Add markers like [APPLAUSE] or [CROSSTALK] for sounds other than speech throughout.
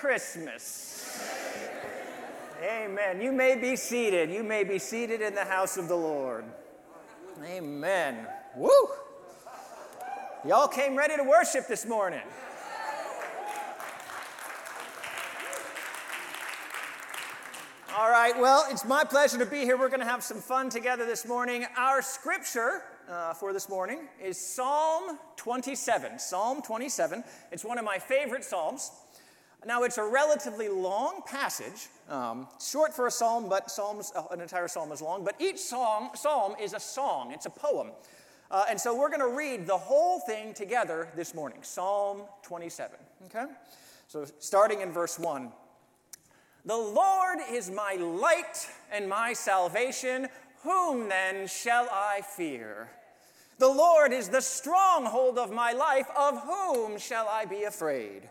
Christmas. Amen. You may be seated. You may be seated in the house of the Lord. Amen. Woo! Y'all came ready to worship this morning. All right, well, it's my pleasure to be here. We're going to have some fun together this morning. Our scripture uh, for this morning is Psalm 27. Psalm 27. It's one of my favorite Psalms. Now, it's a relatively long passage, um, short for a psalm, but psalms, uh, an entire psalm is long. But each psalm, psalm is a song, it's a poem. Uh, and so we're going to read the whole thing together this morning Psalm 27. Okay? So, starting in verse 1. The Lord is my light and my salvation. Whom then shall I fear? The Lord is the stronghold of my life. Of whom shall I be afraid?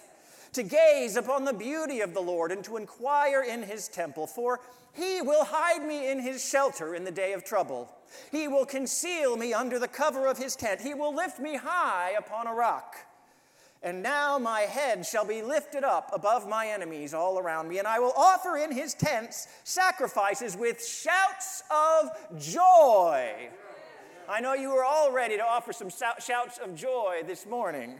to gaze upon the beauty of the Lord and to inquire in his temple, for he will hide me in his shelter in the day of trouble. He will conceal me under the cover of his tent. He will lift me high upon a rock. And now my head shall be lifted up above my enemies all around me, and I will offer in his tents sacrifices with shouts of joy. I know you are all ready to offer some shouts of joy this morning.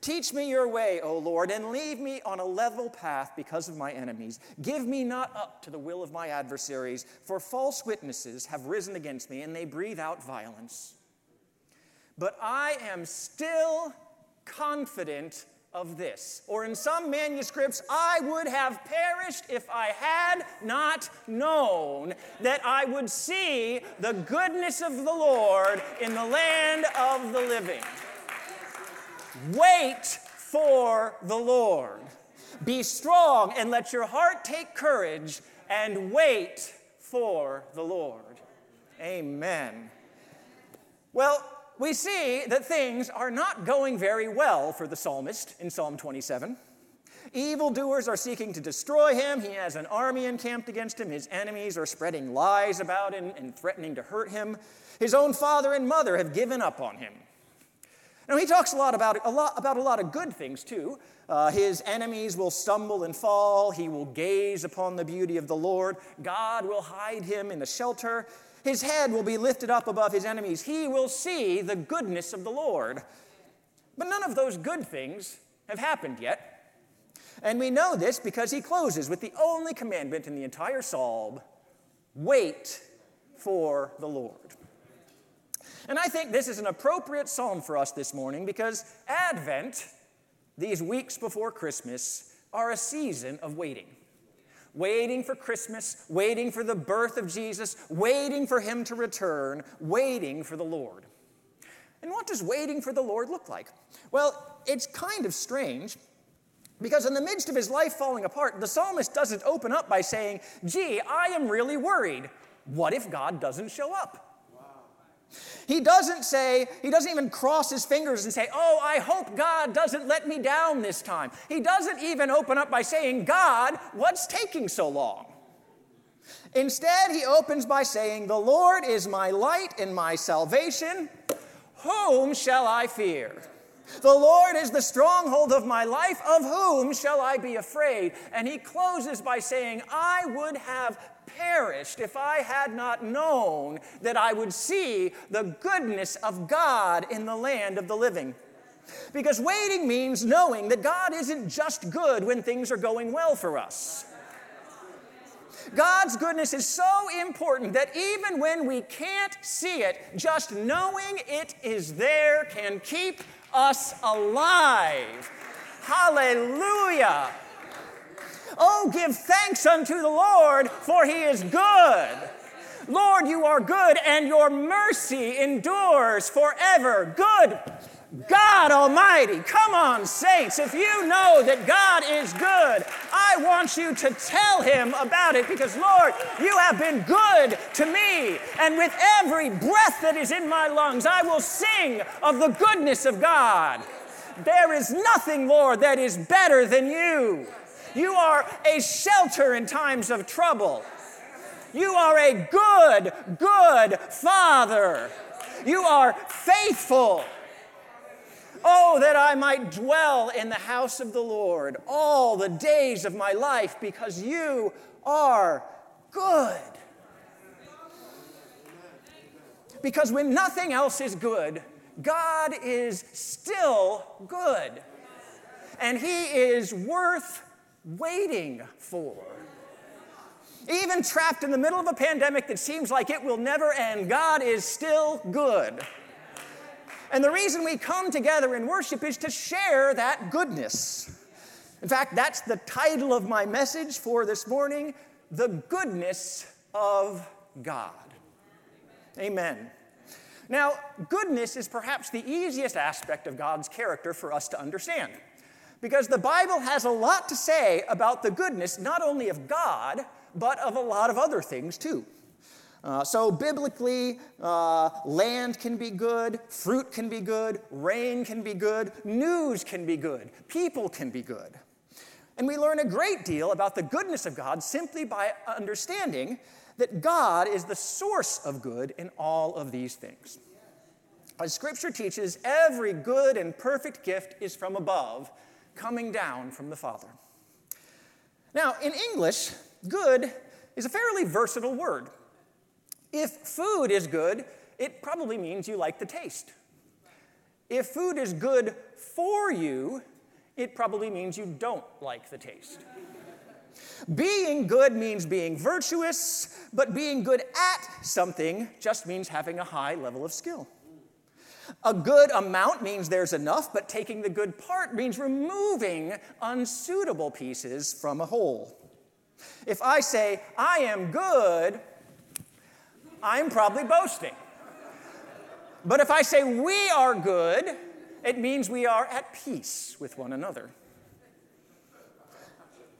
Teach me your way, O Lord, and leave me on a level path because of my enemies. Give me not up to the will of my adversaries, for false witnesses have risen against me, and they breathe out violence but I am still confident of this. Or in some manuscripts, I would have perished if I had not known that I would see the goodness of the Lord in the land of the living. Wait for the Lord. Be strong and let your heart take courage and wait for the Lord. Amen. Well, we see that things are not going very well for the psalmist in Psalm 27. Evildoers are seeking to destroy him. He has an army encamped against him. His enemies are spreading lies about him and threatening to hurt him. His own father and mother have given up on him. Now, he talks a lot about a lot, about a lot of good things, too. Uh, his enemies will stumble and fall. He will gaze upon the beauty of the Lord. God will hide him in the shelter. His head will be lifted up above his enemies. He will see the goodness of the Lord. But none of those good things have happened yet. And we know this because he closes with the only commandment in the entire psalm wait for the Lord. And I think this is an appropriate psalm for us this morning because Advent, these weeks before Christmas, are a season of waiting waiting for Christmas, waiting for the birth of Jesus, waiting for him to return, waiting for the Lord. And what does waiting for the Lord look like? Well, it's kind of strange because in the midst of his life falling apart, the psalmist doesn't open up by saying, Gee, I am really worried. What if God doesn't show up? He doesn't say, he doesn't even cross his fingers and say, Oh, I hope God doesn't let me down this time. He doesn't even open up by saying, God, what's taking so long? Instead, he opens by saying, The Lord is my light and my salvation. Whom shall I fear? The Lord is the stronghold of my life. Of whom shall I be afraid? And he closes by saying, I would have perished if I had not known that I would see the goodness of God in the land of the living. Because waiting means knowing that God isn't just good when things are going well for us. God's goodness is so important that even when we can't see it, just knowing it is there can keep us alive. Hallelujah. Oh, give thanks unto the Lord, for he is good. Lord, you are good, and your mercy endures forever. Good God Almighty. Come on, saints. If you know that God is good, I want you to tell Him about it because, Lord, you have been good to me. And with every breath that is in my lungs, I will sing of the goodness of God. There is nothing, Lord, that is better than you. You are a shelter in times of trouble. You are a good, good Father. You are faithful. Oh, that I might dwell in the house of the Lord all the days of my life because you are good. Because when nothing else is good, God is still good. And He is worth waiting for. Even trapped in the middle of a pandemic that seems like it will never end, God is still good. And the reason we come together in worship is to share that goodness. In fact, that's the title of my message for this morning The Goodness of God. Amen. Now, goodness is perhaps the easiest aspect of God's character for us to understand. Because the Bible has a lot to say about the goodness not only of God, but of a lot of other things too. Uh, so, biblically, uh, land can be good, fruit can be good, rain can be good, news can be good, people can be good. And we learn a great deal about the goodness of God simply by understanding that God is the source of good in all of these things. As Scripture teaches, every good and perfect gift is from above, coming down from the Father. Now, in English, good is a fairly versatile word. If food is good, it probably means you like the taste. If food is good for you, it probably means you don't like the taste. Being good means being virtuous, but being good at something just means having a high level of skill. A good amount means there's enough, but taking the good part means removing unsuitable pieces from a whole. If I say, I am good, I'm probably boasting. But if I say we are good, it means we are at peace with one another.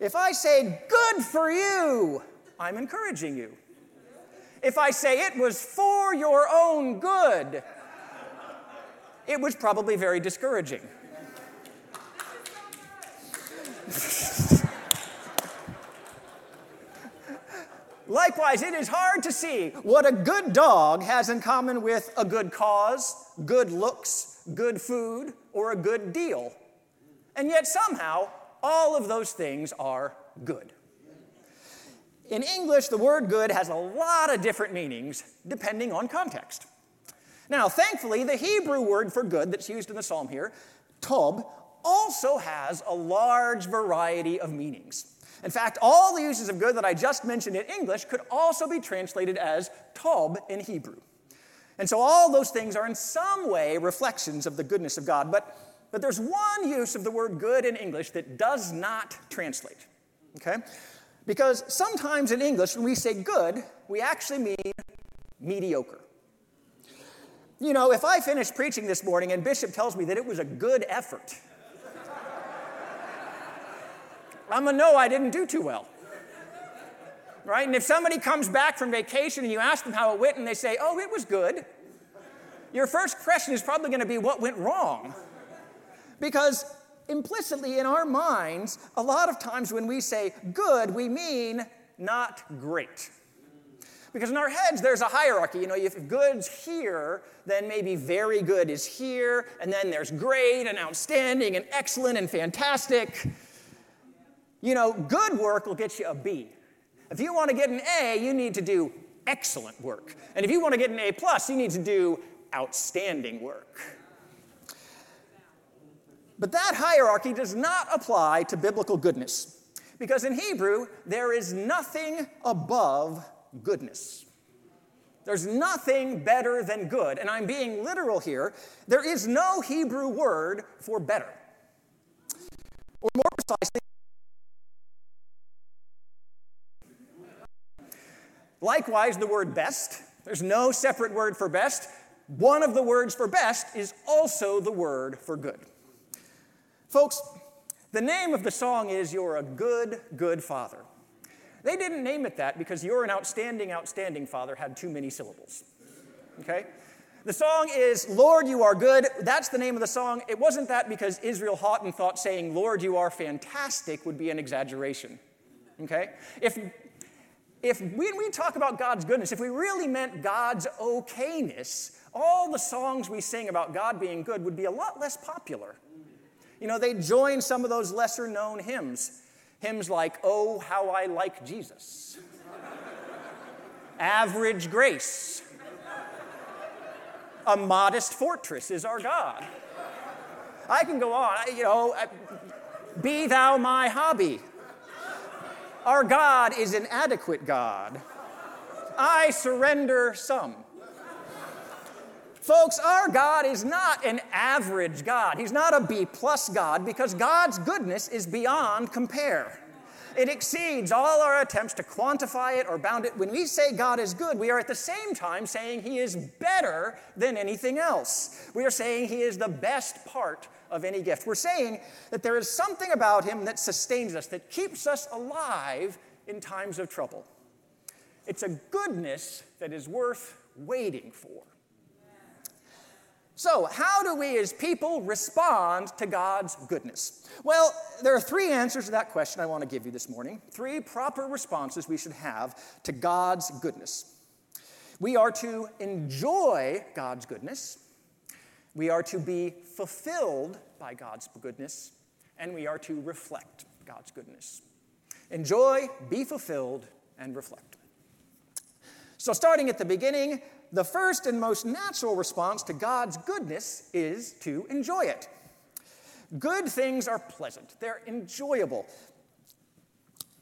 If I say good for you, I'm encouraging you. If I say it was for your own good, it was probably very discouraging. Likewise, it is hard to see what a good dog has in common with a good cause, good looks, good food, or a good deal. And yet, somehow, all of those things are good. In English, the word good has a lot of different meanings depending on context. Now, thankfully, the Hebrew word for good that's used in the psalm here, tob, also has a large variety of meanings. In fact, all the uses of good that I just mentioned in English could also be translated as tob in Hebrew. And so all those things are in some way reflections of the goodness of God. But, but there's one use of the word good in English that does not translate. Okay? Because sometimes in English, when we say good, we actually mean mediocre. You know, if I finish preaching this morning and Bishop tells me that it was a good effort, I'm gonna know I didn't do too well. Right? And if somebody comes back from vacation and you ask them how it went and they say, oh, it was good, your first question is probably gonna be what went wrong. Because implicitly in our minds, a lot of times when we say good, we mean not great. Because in our heads, there's a hierarchy. You know, if good's here, then maybe very good is here, and then there's great and outstanding and excellent and fantastic. You know, good work will get you a B. If you want to get an A, you need to do excellent work. And if you want to get an A plus, you need to do outstanding work. But that hierarchy does not apply to biblical goodness, because in Hebrew, there is nothing above goodness. There's nothing better than good. And I'm being literal here. There is no Hebrew word for better. Or more precisely, likewise, the word best. There's no separate word for best. One of the words for best is also the word for good. Folks, the name of the song is You're a Good, Good Father. They didn't name it that because You're an Outstanding, Outstanding Father had too many syllables. Okay? The song is Lord, You Are Good. That's the name of the song. It wasn't that because Israel Houghton thought saying Lord, You Are Fantastic would be an exaggeration. Okay? If if when we talk about God's goodness, if we really meant God's okayness, all the songs we sing about God being good would be a lot less popular. You know, they join some of those lesser known hymns. Hymns like, Oh, How I Like Jesus, Average Grace, A Modest Fortress is Our God. I can go on, you know, Be Thou My Hobby. Our God is an adequate God. I surrender some. Folks, our God is not an average God. He's not a B plus God because God's goodness is beyond compare. It exceeds all our attempts to quantify it or bound it. When we say God is good, we are at the same time saying He is better than anything else. We are saying He is the best part of any gift. We're saying that there is something about Him that sustains us, that keeps us alive in times of trouble. It's a goodness that is worth waiting for. So, how do we as people respond to God's goodness? Well, there are three answers to that question I want to give you this morning. Three proper responses we should have to God's goodness. We are to enjoy God's goodness, we are to be fulfilled by God's goodness, and we are to reflect God's goodness. Enjoy, be fulfilled, and reflect. So, starting at the beginning, the first and most natural response to God's goodness is to enjoy it. Good things are pleasant, they're enjoyable.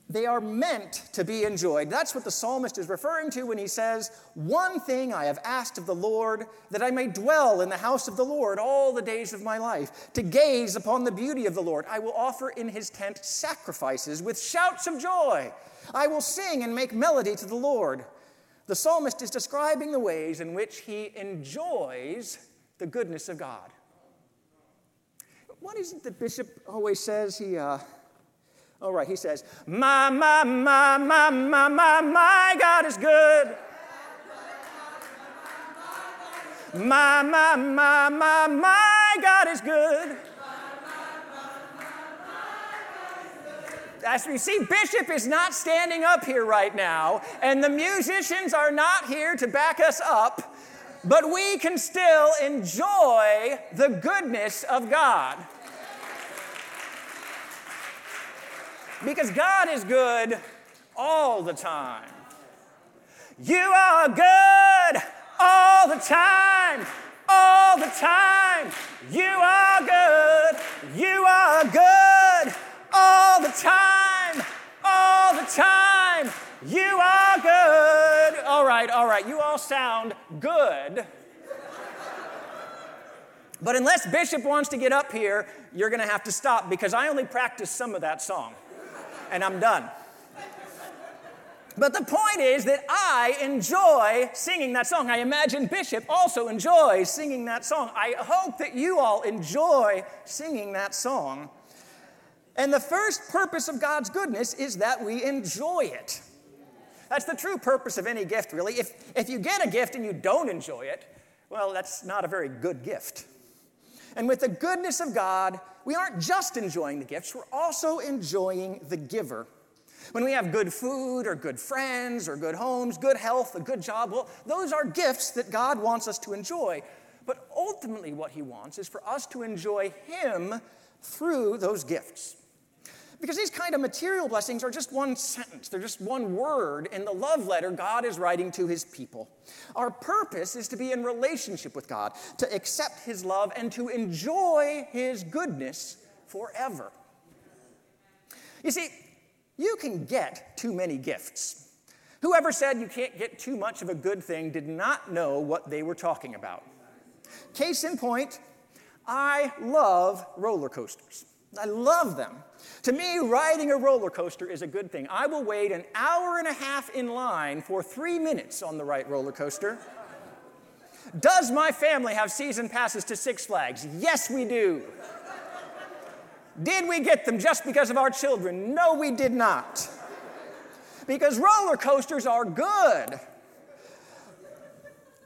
They are meant to be enjoyed. That's what the psalmist is referring to when he says, One thing I have asked of the Lord, that I may dwell in the house of the Lord all the days of my life, to gaze upon the beauty of the Lord. I will offer in his tent sacrifices with shouts of joy. I will sing and make melody to the Lord. The psalmist is describing the ways in which he enjoys the goodness of God. What is it that Bishop always says? He, uh, all right, he says, My, my, my, my, my, my, my God is good. My, my, my, my, my God is good. As we see, Bishop is not standing up here right now, and the musicians are not here to back us up, but we can still enjoy the goodness of God. Because God is good all the time. You are good all the time, all the time. You are good, you are good all the time, all the time. You are good. All right, all right. You all sound good. But unless Bishop wants to get up here, you're going to have to stop because I only practiced some of that song and I'm done. But the point is that I enjoy singing that song. I imagine Bishop also enjoys singing that song. I hope that you all enjoy singing that song. And the first purpose of God's goodness is that we enjoy it. That's the true purpose of any gift, really. If, if you get a gift and you don't enjoy it, well, that's not a very good gift. And with the goodness of God, we aren't just enjoying the gifts, we're also enjoying the giver. When we have good food or good friends or good homes, good health, a good job, well, those are gifts that God wants us to enjoy. But ultimately, what He wants is for us to enjoy Him through those gifts. Because these kind of material blessings are just one sentence, they're just one word in the love letter God is writing to his people. Our purpose is to be in relationship with God, to accept his love, and to enjoy his goodness forever. You see, you can get too many gifts. Whoever said you can't get too much of a good thing did not know what they were talking about. Case in point, I love roller coasters. I love them. To me, riding a roller coaster is a good thing. I will wait an hour and a half in line for three minutes on the right roller coaster. Does my family have season passes to Six Flags? Yes, we do. Did we get them just because of our children? No, we did not. Because roller coasters are good.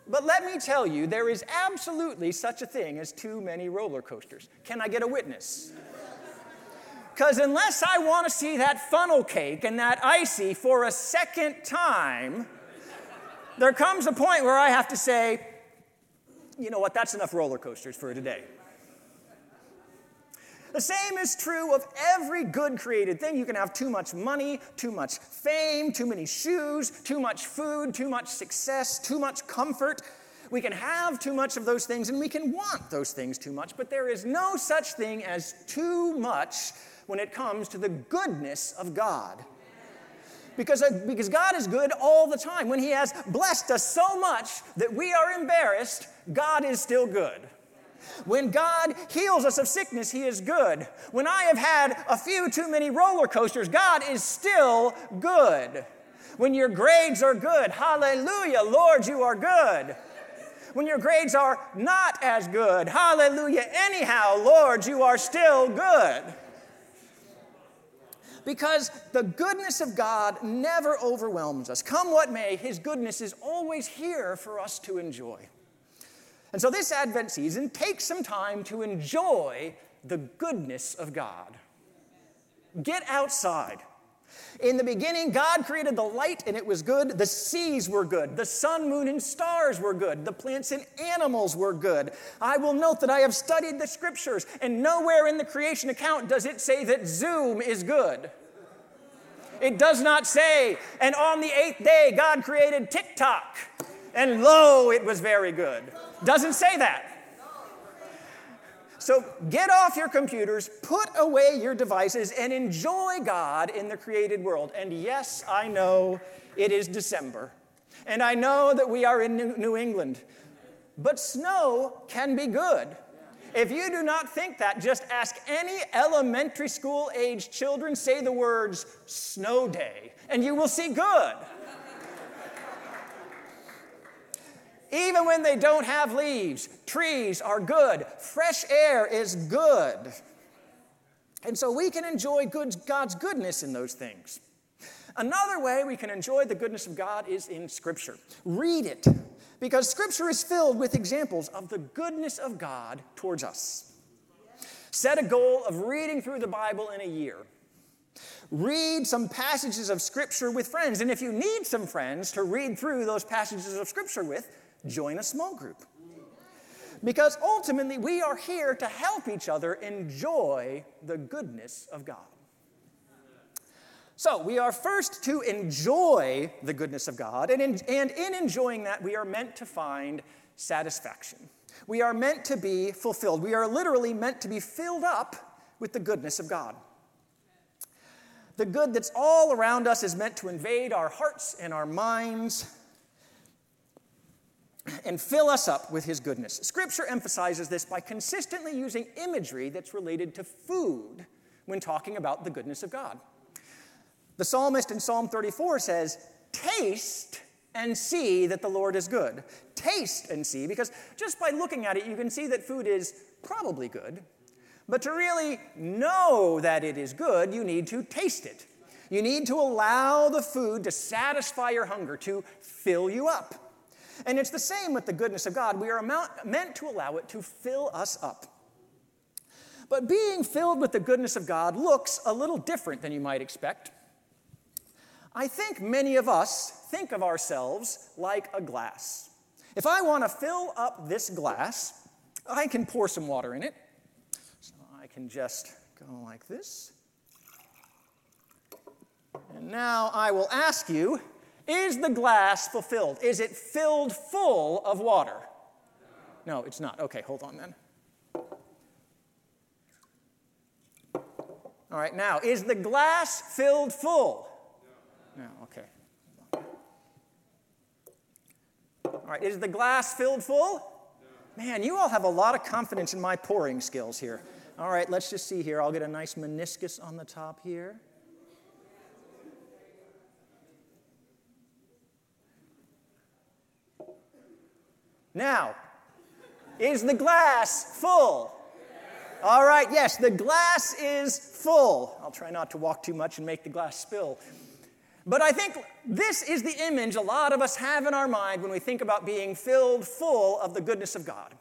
But let me tell you, there is absolutely such a thing as too many roller coasters. Can I get a witness? Because unless I want to see that funnel cake and that icy for a second time, there comes a point where I have to say, you know what, that's enough roller coasters for today. The same is true of every good created thing. You can have too much money, too much fame, too many shoes, too much food, too much success, too much comfort. We can have too much of those things and we can want those things too much, but there is no such thing as too much when it comes to the goodness of God. Because, uh, because God is good all the time. When He has blessed us so much that we are embarrassed, God is still good. When God heals us of sickness, He is good. When I have had a few too many roller coasters, God is still good. When your grades are good, hallelujah, Lord, you are good. When your grades are not as good, hallelujah, anyhow, Lord, you are still good. Because the goodness of God never overwhelms us. Come what may, His goodness is always here for us to enjoy. And so, this Advent season, take some time to enjoy the goodness of God. Get outside. In the beginning, God created the light and it was good. The seas were good. The sun, moon, and stars were good. The plants and animals were good. I will note that I have studied the scriptures, and nowhere in the creation account does it say that Zoom is good. It does not say, and on the eighth day, God created TikTok, and lo, it was very good. Doesn't say that. So get off your computers, put away your devices, and enjoy God in the created world. And yes, I know it is December. And I know that we are in New England. But snow can be good. If you do not think that, just ask any elementary school age children, say the words snow day, and you will see good. Even when they don't have leaves, trees are good. Fresh air is good. And so we can enjoy good, God's goodness in those things. Another way we can enjoy the goodness of God is in Scripture. Read it, because Scripture is filled with examples of the goodness of God towards us. Set a goal of reading through the Bible in a year. Read some passages of Scripture with friends. And if you need some friends to read through those passages of Scripture with, join a small group. Because ultimately, we are here to help each other enjoy the goodness of God. So, we are first to enjoy the goodness of God, and in, and in enjoying that, we are meant to find satisfaction. We are meant to be fulfilled. We are literally meant to be filled up with the goodness of God. The good that's all around us is meant to invade our hearts and our minds and fill us up with his goodness. Scripture emphasizes this by consistently using imagery that's related to food when talking about the goodness of God. The psalmist in Psalm 34 says, Taste and see that the Lord is good. Taste and see, because just by looking at it, you can see that food is probably good. But to really know that it is good, you need to taste it. You need to allow the food to satisfy your hunger, to fill you up. And it's the same with the goodness of God. We are meant to allow it to fill us up. But being filled with the goodness of God looks a little different than you might expect. I think many of us think of ourselves like a glass. If I want to fill up this glass, I can pour some water in it. So I can just go like this. And now I will ask you is the glass fulfilled? Is it filled full of water? No, it's not. Okay, hold on then. All right, now, is the glass filled full? No, okay. All right, is the glass filled full? Man, you all have a lot of confidence in my pouring skills here. All right, let's just see here. I'll get a nice meniscus on the top here. Now, is the glass full? All right, yes, the glass is full. I'll try not to walk too much and make the glass spill. But I think this is the image a lot of us have in our mind when we think about being filled full of the goodness of God.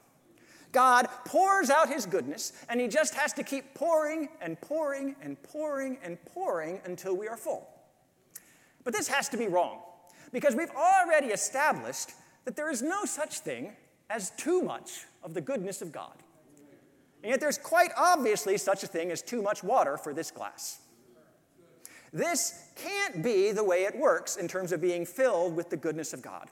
God pours out his goodness, and he just has to keep pouring and pouring and pouring and pouring until we are full. But this has to be wrong, because we've already established that there is no such thing as too much of the goodness of God. And yet, there's quite obviously such a thing as too much water for this glass. This can't be the way it works in terms of being filled with the goodness of God.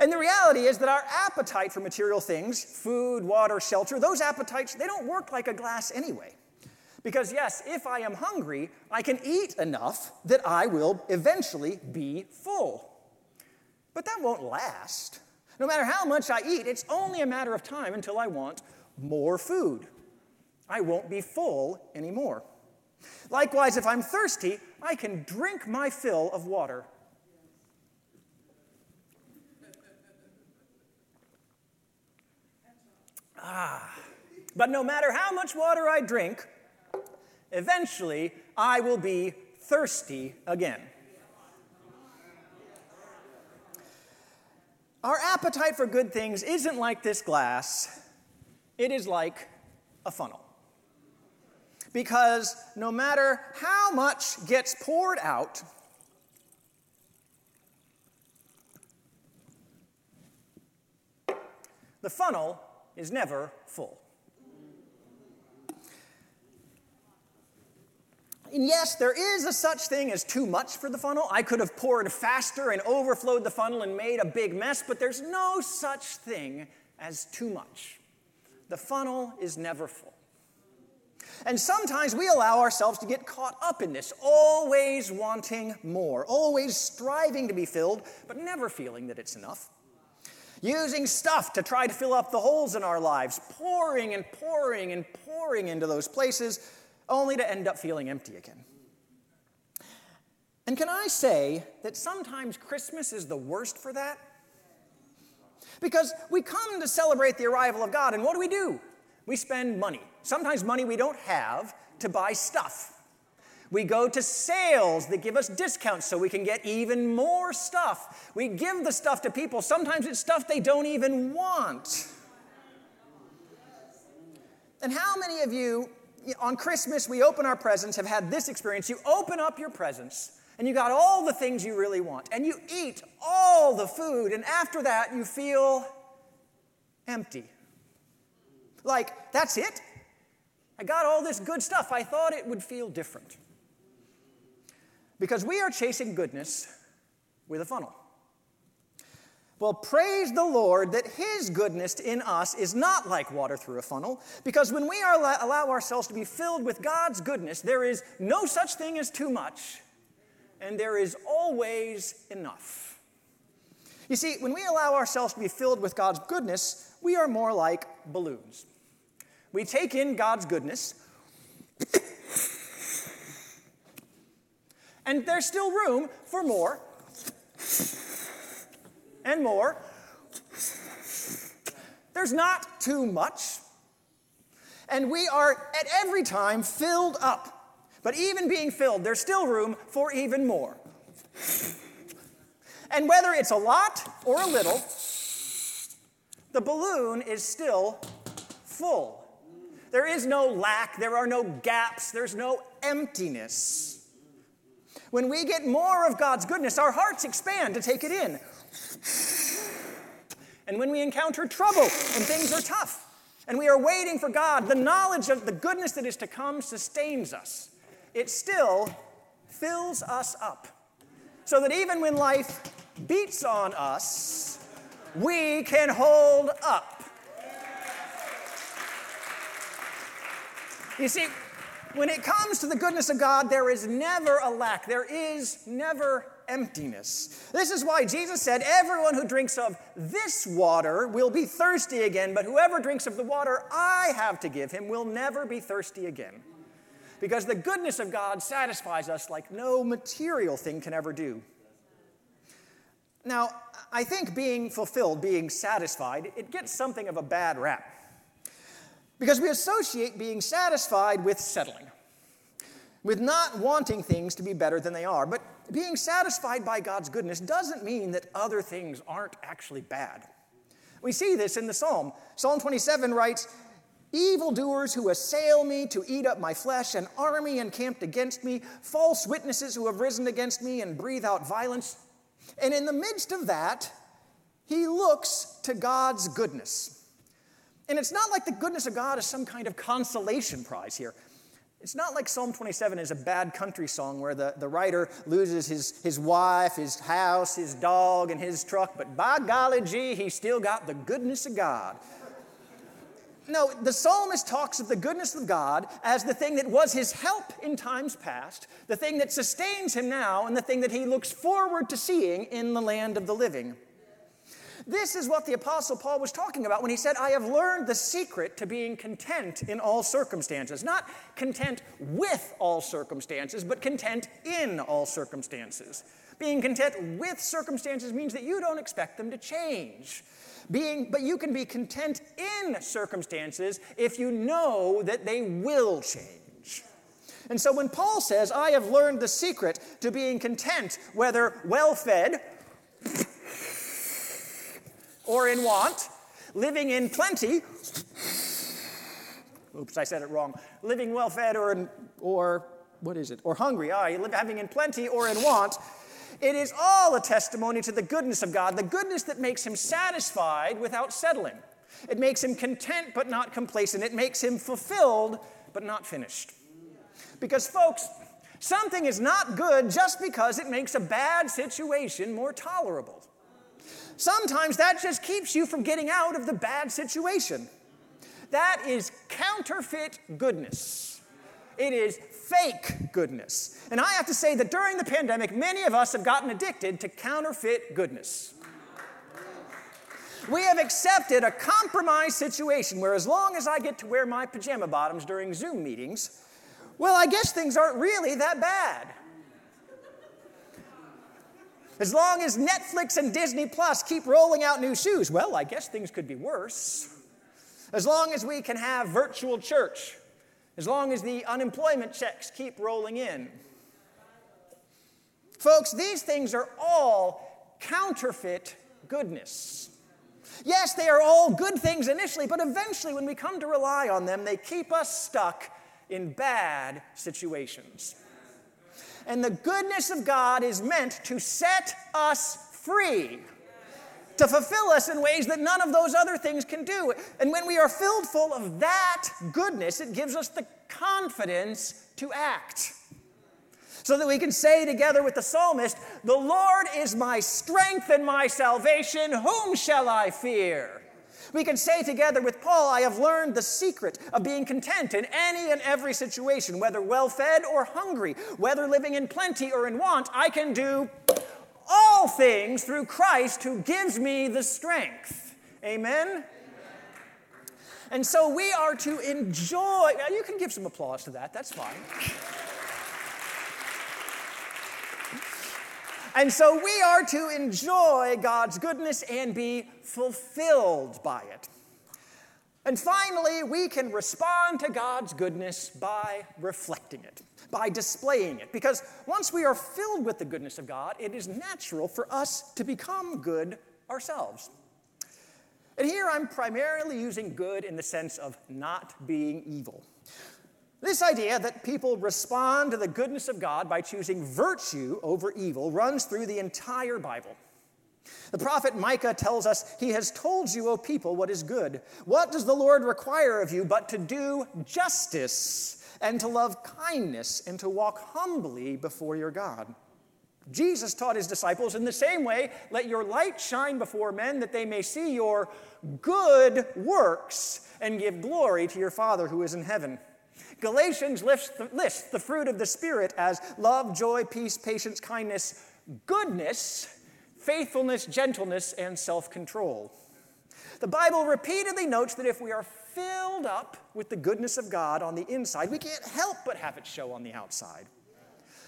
And the reality is that our appetite for material things, food, water, shelter, those appetites, they don't work like a glass anyway. Because, yes, if I am hungry, I can eat enough that I will eventually be full. But that won't last. No matter how much I eat, it's only a matter of time until I want more food. I won't be full anymore. Likewise, if I'm thirsty, I can drink my fill of water. Ah, but no matter how much water I drink, eventually I will be thirsty again. Our appetite for good things isn't like this glass, it is like a funnel. Because no matter how much gets poured out, the funnel is never full. And yes, there is a such thing as too much for the funnel. I could have poured faster and overflowed the funnel and made a big mess, but there's no such thing as too much. The funnel is never full. And sometimes we allow ourselves to get caught up in this, always wanting more, always striving to be filled, but never feeling that it's enough. Using stuff to try to fill up the holes in our lives, pouring and pouring and pouring into those places only to end up feeling empty again. And can I say that sometimes Christmas is the worst for that? Because we come to celebrate the arrival of God, and what do we do? We spend money, sometimes money we don't have, to buy stuff. We go to sales that give us discounts so we can get even more stuff. We give the stuff to people. Sometimes it's stuff they don't even want. And how many of you on Christmas, we open our presents, have had this experience. You open up your presents, and you got all the things you really want, and you eat all the food, and after that, you feel empty. Like, that's it? I got all this good stuff. I thought it would feel different. Because we are chasing goodness with a funnel. Well, praise the Lord that His goodness in us is not like water through a funnel, because when we allow ourselves to be filled with God's goodness, there is no such thing as too much, and there is always enough. You see, when we allow ourselves to be filled with God's goodness, we are more like balloons. We take in God's goodness, [COUGHS] and there's still room for more and more. There's not too much. And we are at every time filled up. But even being filled, there's still room for even more. And whether it's a lot or a little, the balloon is still full. There is no lack, there are no gaps, there's no emptiness. When we get more of God's goodness, our hearts expand to take it in. And when we encounter trouble and things are tough, and we are waiting for God, the knowledge of the goodness that is to come sustains us. It still fills us up. So that even when life beats on us, we can hold up. You see, when it comes to the goodness of God, there is never a lack. There is never emptiness. This is why Jesus said, Everyone who drinks of this water will be thirsty again, but whoever drinks of the water I have to give him will never be thirsty again. Because the goodness of God satisfies us like no material thing can ever do. Now, I think being fulfilled, being satisfied, it gets something of a bad rap. Because we associate being satisfied with settling, with not wanting things to be better than they are. But being satisfied by God's goodness doesn't mean that other things aren't actually bad. We see this in the psalm. Psalm 27 writes, Evildoers who assail me to eat up my flesh, an army encamped against me, false witnesses who have risen against me and breathe out violence. And in the midst of that, he looks to God's goodness. And it's not like the goodness of God is some kind of consolation prize here. It's not like Psalm 27 is a bad country song where the, the writer loses his, his wife, his house, his dog, and his truck, but by golly gee, he still got the goodness of God. No, the psalmist talks of the goodness of God as the thing that was his help in times past, the thing that sustains him now, and the thing that he looks forward to seeing in the land of the living. This is what the Apostle Paul was talking about when he said, I have learned the secret to being content in all circumstances. Not content with all circumstances, but content in all circumstances. Being content with circumstances means that you don't expect them to change. Being, but you can be content in circumstances if you know that they will change. And so when Paul says, I have learned the secret to being content, whether well fed or in want, living in plenty, oops, I said it wrong, living well fed or, in, or what is it, or hungry, ah, having in plenty or in want, it is all a testimony to the goodness of God, the goodness that makes him satisfied without settling. It makes him content but not complacent. It makes him fulfilled but not finished. Because, folks, something is not good just because it makes a bad situation more tolerable. Sometimes that just keeps you from getting out of the bad situation. That is counterfeit goodness. It is fake goodness. And I have to say that during the pandemic, many of us have gotten addicted to counterfeit goodness. We have accepted a compromise situation where, as long as I get to wear my pajama bottoms during Zoom meetings, well, I guess things aren't really that bad. As long as Netflix and Disney Plus keep rolling out new shoes, well, I guess things could be worse. As long as we can have virtual church, as long as the unemployment checks keep rolling in. Folks, these things are all counterfeit goodness. Yes, they are all good things initially, but eventually, when we come to rely on them, they keep us stuck in bad situations. And the goodness of God is meant to set us free to fulfill us in ways that none of those other things can do. And when we are filled full of that goodness, it gives us the confidence to act. So that we can say together with the psalmist, The Lord is my strength and my salvation. Whom shall I fear? We can say together with Paul, I have learned the secret of being content in any and every situation, whether well fed or hungry, whether living in plenty or in want. I can do all things through Christ who gives me the strength. Amen? Amen? And so we are to enjoy. You can give some applause to that, that's fine. And so we are to enjoy God's goodness and be fulfilled by it. And finally, we can respond to God's goodness by reflecting it by displaying it. Because once we are filled with the goodness of God, it is natural for us to become good ourselves. And here I'm primarily using good in the sense of not being evil. This idea that people respond to the goodness of God by choosing virtue over evil runs through the entire Bible. The prophet Micah tells us, He has told you, O people, what is good. What does the Lord require of you but to do justice and to love kindness, and to walk humbly before your God. Jesus taught his disciples in the same way let your light shine before men that they may see your good works and give glory to your Father who is in heaven. Galatians lists the, lists the fruit of the Spirit as love, joy, peace, patience, kindness, goodness, faithfulness, gentleness, and self control. The Bible repeatedly notes that if we are filled up with the goodness of God on the inside, we can't help but have it show on the outside.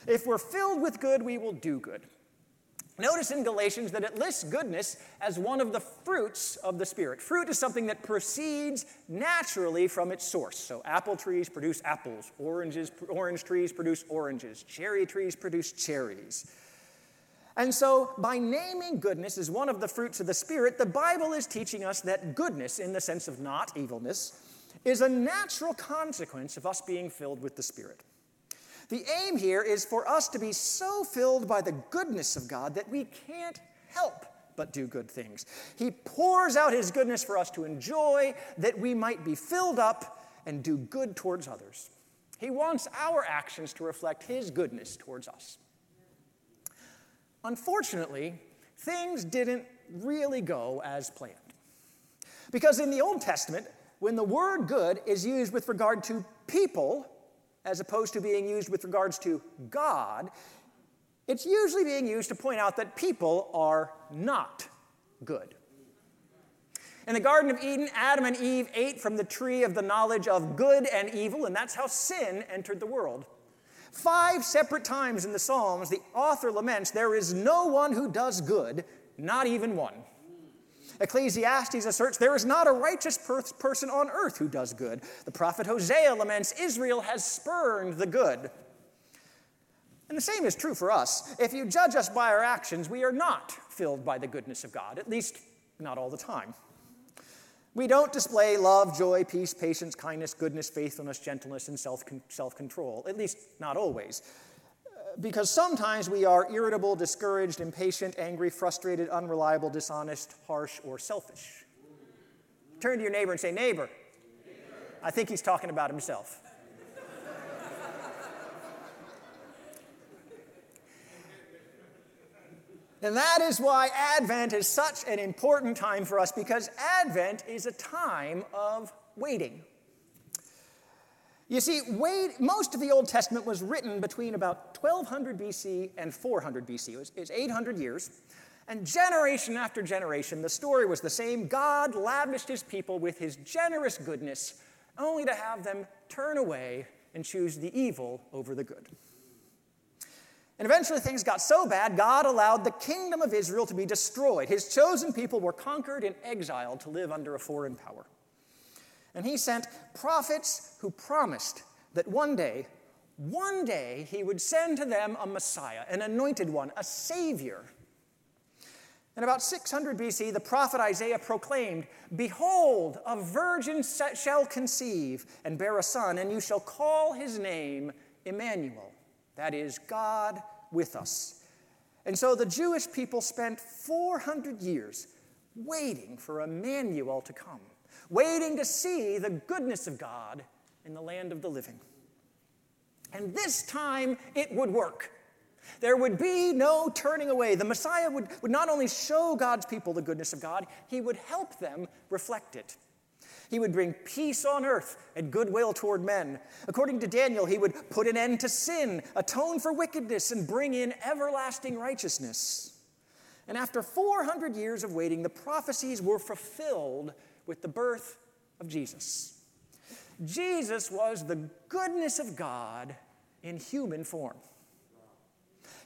If we're filled with good, we will do good. Notice in Galatians that it lists goodness as one of the fruits of the Spirit. Fruit is something that proceeds naturally from its source. So, apple trees produce apples, oranges, orange trees produce oranges, cherry trees produce cherries. And so, by naming goodness as one of the fruits of the Spirit, the Bible is teaching us that goodness, in the sense of not evilness, is a natural consequence of us being filled with the Spirit. The aim here is for us to be so filled by the goodness of God that we can't help but do good things. He pours out His goodness for us to enjoy, that we might be filled up and do good towards others. He wants our actions to reflect His goodness towards us. Unfortunately, things didn't really go as planned. Because in the Old Testament, when the word good is used with regard to people, as opposed to being used with regards to God, it's usually being used to point out that people are not good. In the Garden of Eden, Adam and Eve ate from the tree of the knowledge of good and evil, and that's how sin entered the world. Five separate times in the Psalms, the author laments, There is no one who does good, not even one. Ecclesiastes asserts there is not a righteous per- person on earth who does good. The prophet Hosea laments Israel has spurned the good. And the same is true for us. If you judge us by our actions, we are not filled by the goodness of God, at least not all the time. We don't display love, joy, peace, patience, kindness, goodness, faithfulness, gentleness, and self control, at least not always because sometimes we are irritable, discouraged, impatient, angry, frustrated, unreliable, dishonest, harsh, or selfish. Turn to your neighbor and say, Neighbor, I think he's talking about himself. And that is why Advent is such an important time for us because Advent is a time of waiting. You see, wait, most of the Old Testament was written between about 1200 BC and 400 BC. It was, it's 800 years. And generation after generation, the story was the same. God lavished his people with his generous goodness, only to have them turn away and choose the evil over the good. And eventually things got so bad, God allowed the kingdom of Israel to be destroyed. His chosen people were conquered and exiled to live under a foreign power. And he sent prophets who promised that one day, one day, he would send to them a Messiah, an anointed one, a Savior. In about 600 BC, the prophet Isaiah proclaimed, Behold, a virgin shall conceive and bear a son, and you shall call his name Emmanuel. That is, God with us. And so the Jewish people spent 400 years waiting for Emmanuel to come waiting to see the goodness of God in the land of the living. And this time it would work. There would be no turning away. The Messiah would, would not only show God's people the goodness of God, he would help them reflect it. He would bring peace on earth and goodwill toward men. According to Daniel, he would put an end to sin, atone for wickedness, and bring in everlasting righteousness. And after 400 years of waiting, the prophecies were fulfilled with the birth of Jesus. Jesus was the goodness of God in human form.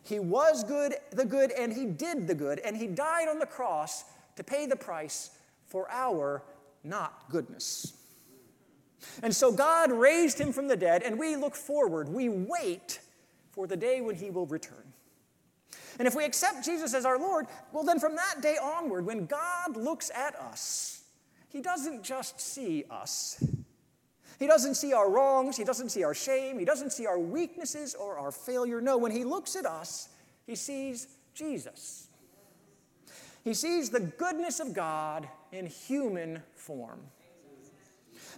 He was good, the good, and he did the good, and he died on the cross to pay the price for our not goodness. And so God raised him from the dead, and we look forward, we wait for the day when he will return. And if we accept Jesus as our Lord, well, then from that day onward, when God looks at us, he doesn't just see us. He doesn't see our wrongs. He doesn't see our shame. He doesn't see our weaknesses or our failure. No, when He looks at us, He sees Jesus. He sees the goodness of God in human form.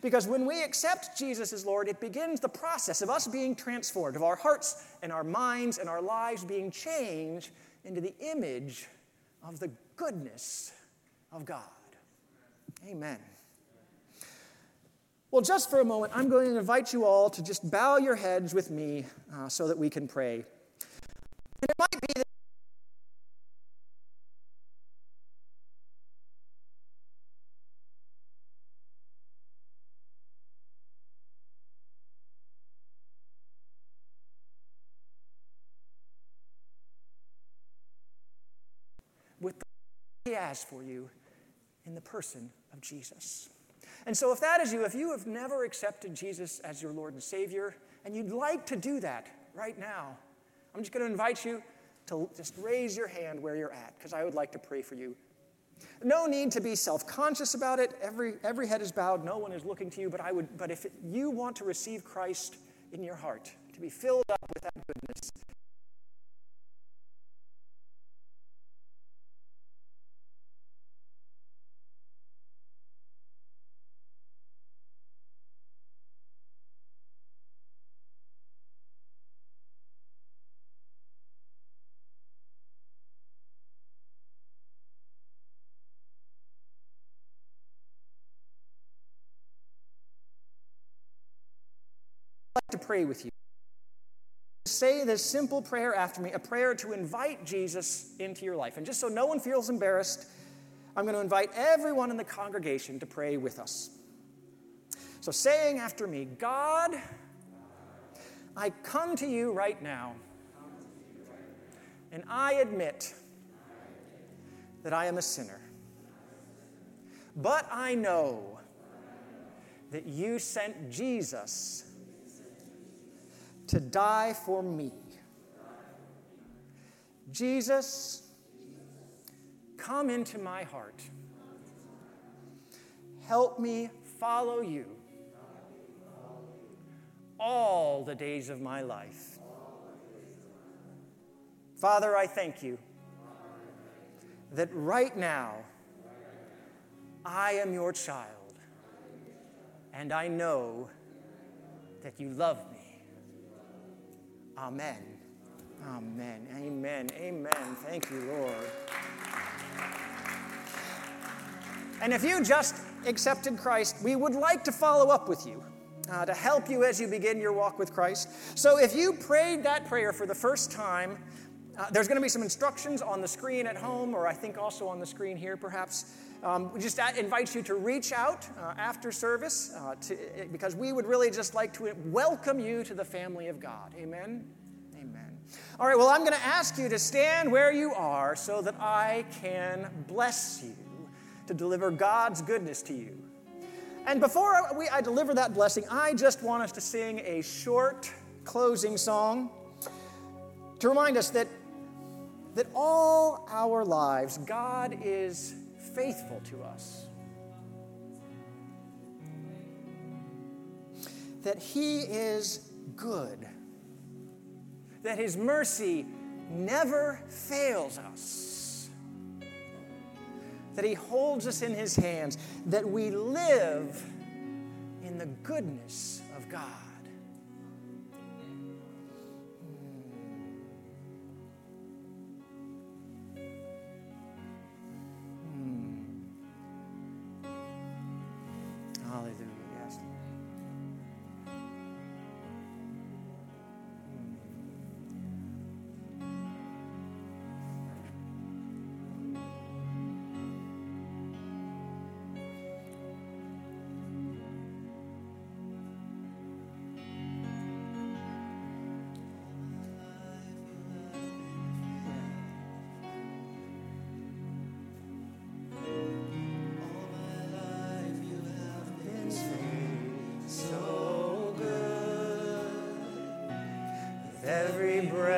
Because when we accept Jesus as Lord, it begins the process of us being transformed, of our hearts and our minds and our lives being changed into the image of the goodness of God. Amen. Well, just for a moment, I'm going to invite you all to just bow your heads with me uh, so that we can pray. And it might be that with the he has for you in the person of Jesus. And so, if that is you, if you have never accepted Jesus as your Lord and Savior, and you'd like to do that right now, I'm just going to invite you to just raise your hand where you're at, because I would like to pray for you. No need to be self conscious about it. Every, every head is bowed, no one is looking to you. But, I would, but if you want to receive Christ in your heart, to be filled up to pray with you. Say this simple prayer after me, a prayer to invite Jesus into your life. And just so no one feels embarrassed, I'm going to invite everyone in the congregation to pray with us. So, saying after me, God, I come to you right now, and I admit that I am a sinner. But I know that you sent Jesus to die for me. Jesus, come into my heart. Help me follow you all the days of my life. Father, I thank you that right now I am your child and I know that you love me. Amen. Amen. Amen. Amen. Thank you, Lord. And if you just accepted Christ, we would like to follow up with you. Uh, to help you as you begin your walk with Christ. So, if you prayed that prayer for the first time, uh, there's going to be some instructions on the screen at home, or I think also on the screen here, perhaps. Um, we just invite you to reach out uh, after service uh, to, because we would really just like to welcome you to the family of God. Amen. Amen. All right, well, I'm going to ask you to stand where you are so that I can bless you to deliver God's goodness to you. And before we, I deliver that blessing, I just want us to sing a short closing song to remind us that, that all our lives, God is faithful to us. That He is good that His mercy never fails us, that He holds us in His hands, that we live in the goodness of God. All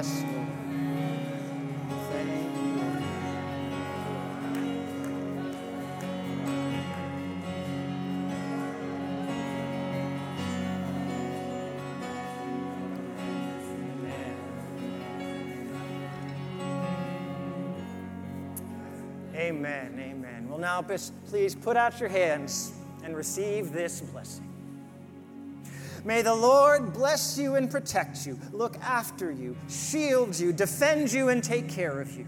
Yes, Lord. Amen. Amen. Well, now, please put out your hands and receive this blessing. May the Lord bless you and protect you, look after you, shield you, defend you, and take care of you.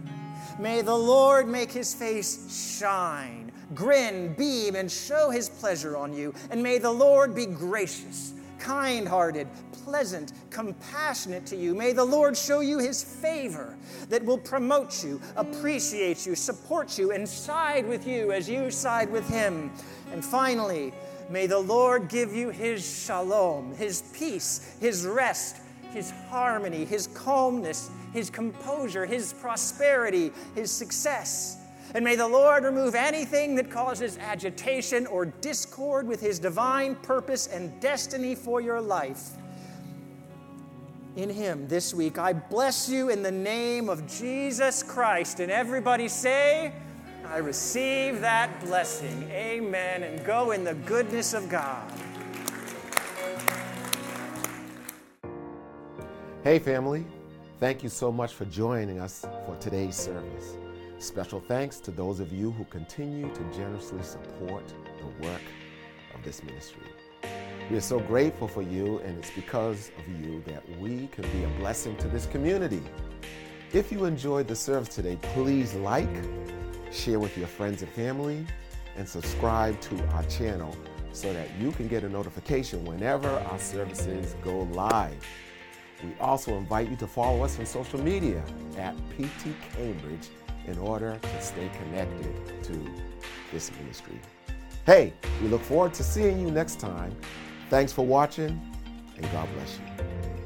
May the Lord make his face shine, grin, beam, and show his pleasure on you. And may the Lord be gracious, kind hearted, pleasant, compassionate to you. May the Lord show you his favor that will promote you, appreciate you, support you, and side with you as you side with him. And finally, may the Lord give you his shalom, his peace, his rest, his harmony, his calmness, his composure, his prosperity, his success. And may the Lord remove anything that causes agitation or discord with his divine purpose and destiny for your life. In him this week, I bless you in the name of Jesus Christ. And everybody say, I receive that blessing. Amen. And go in the goodness of God. Hey, family. Thank you so much for joining us for today's service. Special thanks to those of you who continue to generously support the work of this ministry. We are so grateful for you, and it's because of you that we can be a blessing to this community. If you enjoyed the service today, please like, share with your friends and family, and subscribe to our channel so that you can get a notification whenever our services go live. We also invite you to follow us on social media at PT Cambridge in order to stay connected to this ministry. Hey, we look forward to seeing you next time. Thanks for watching, and God bless you.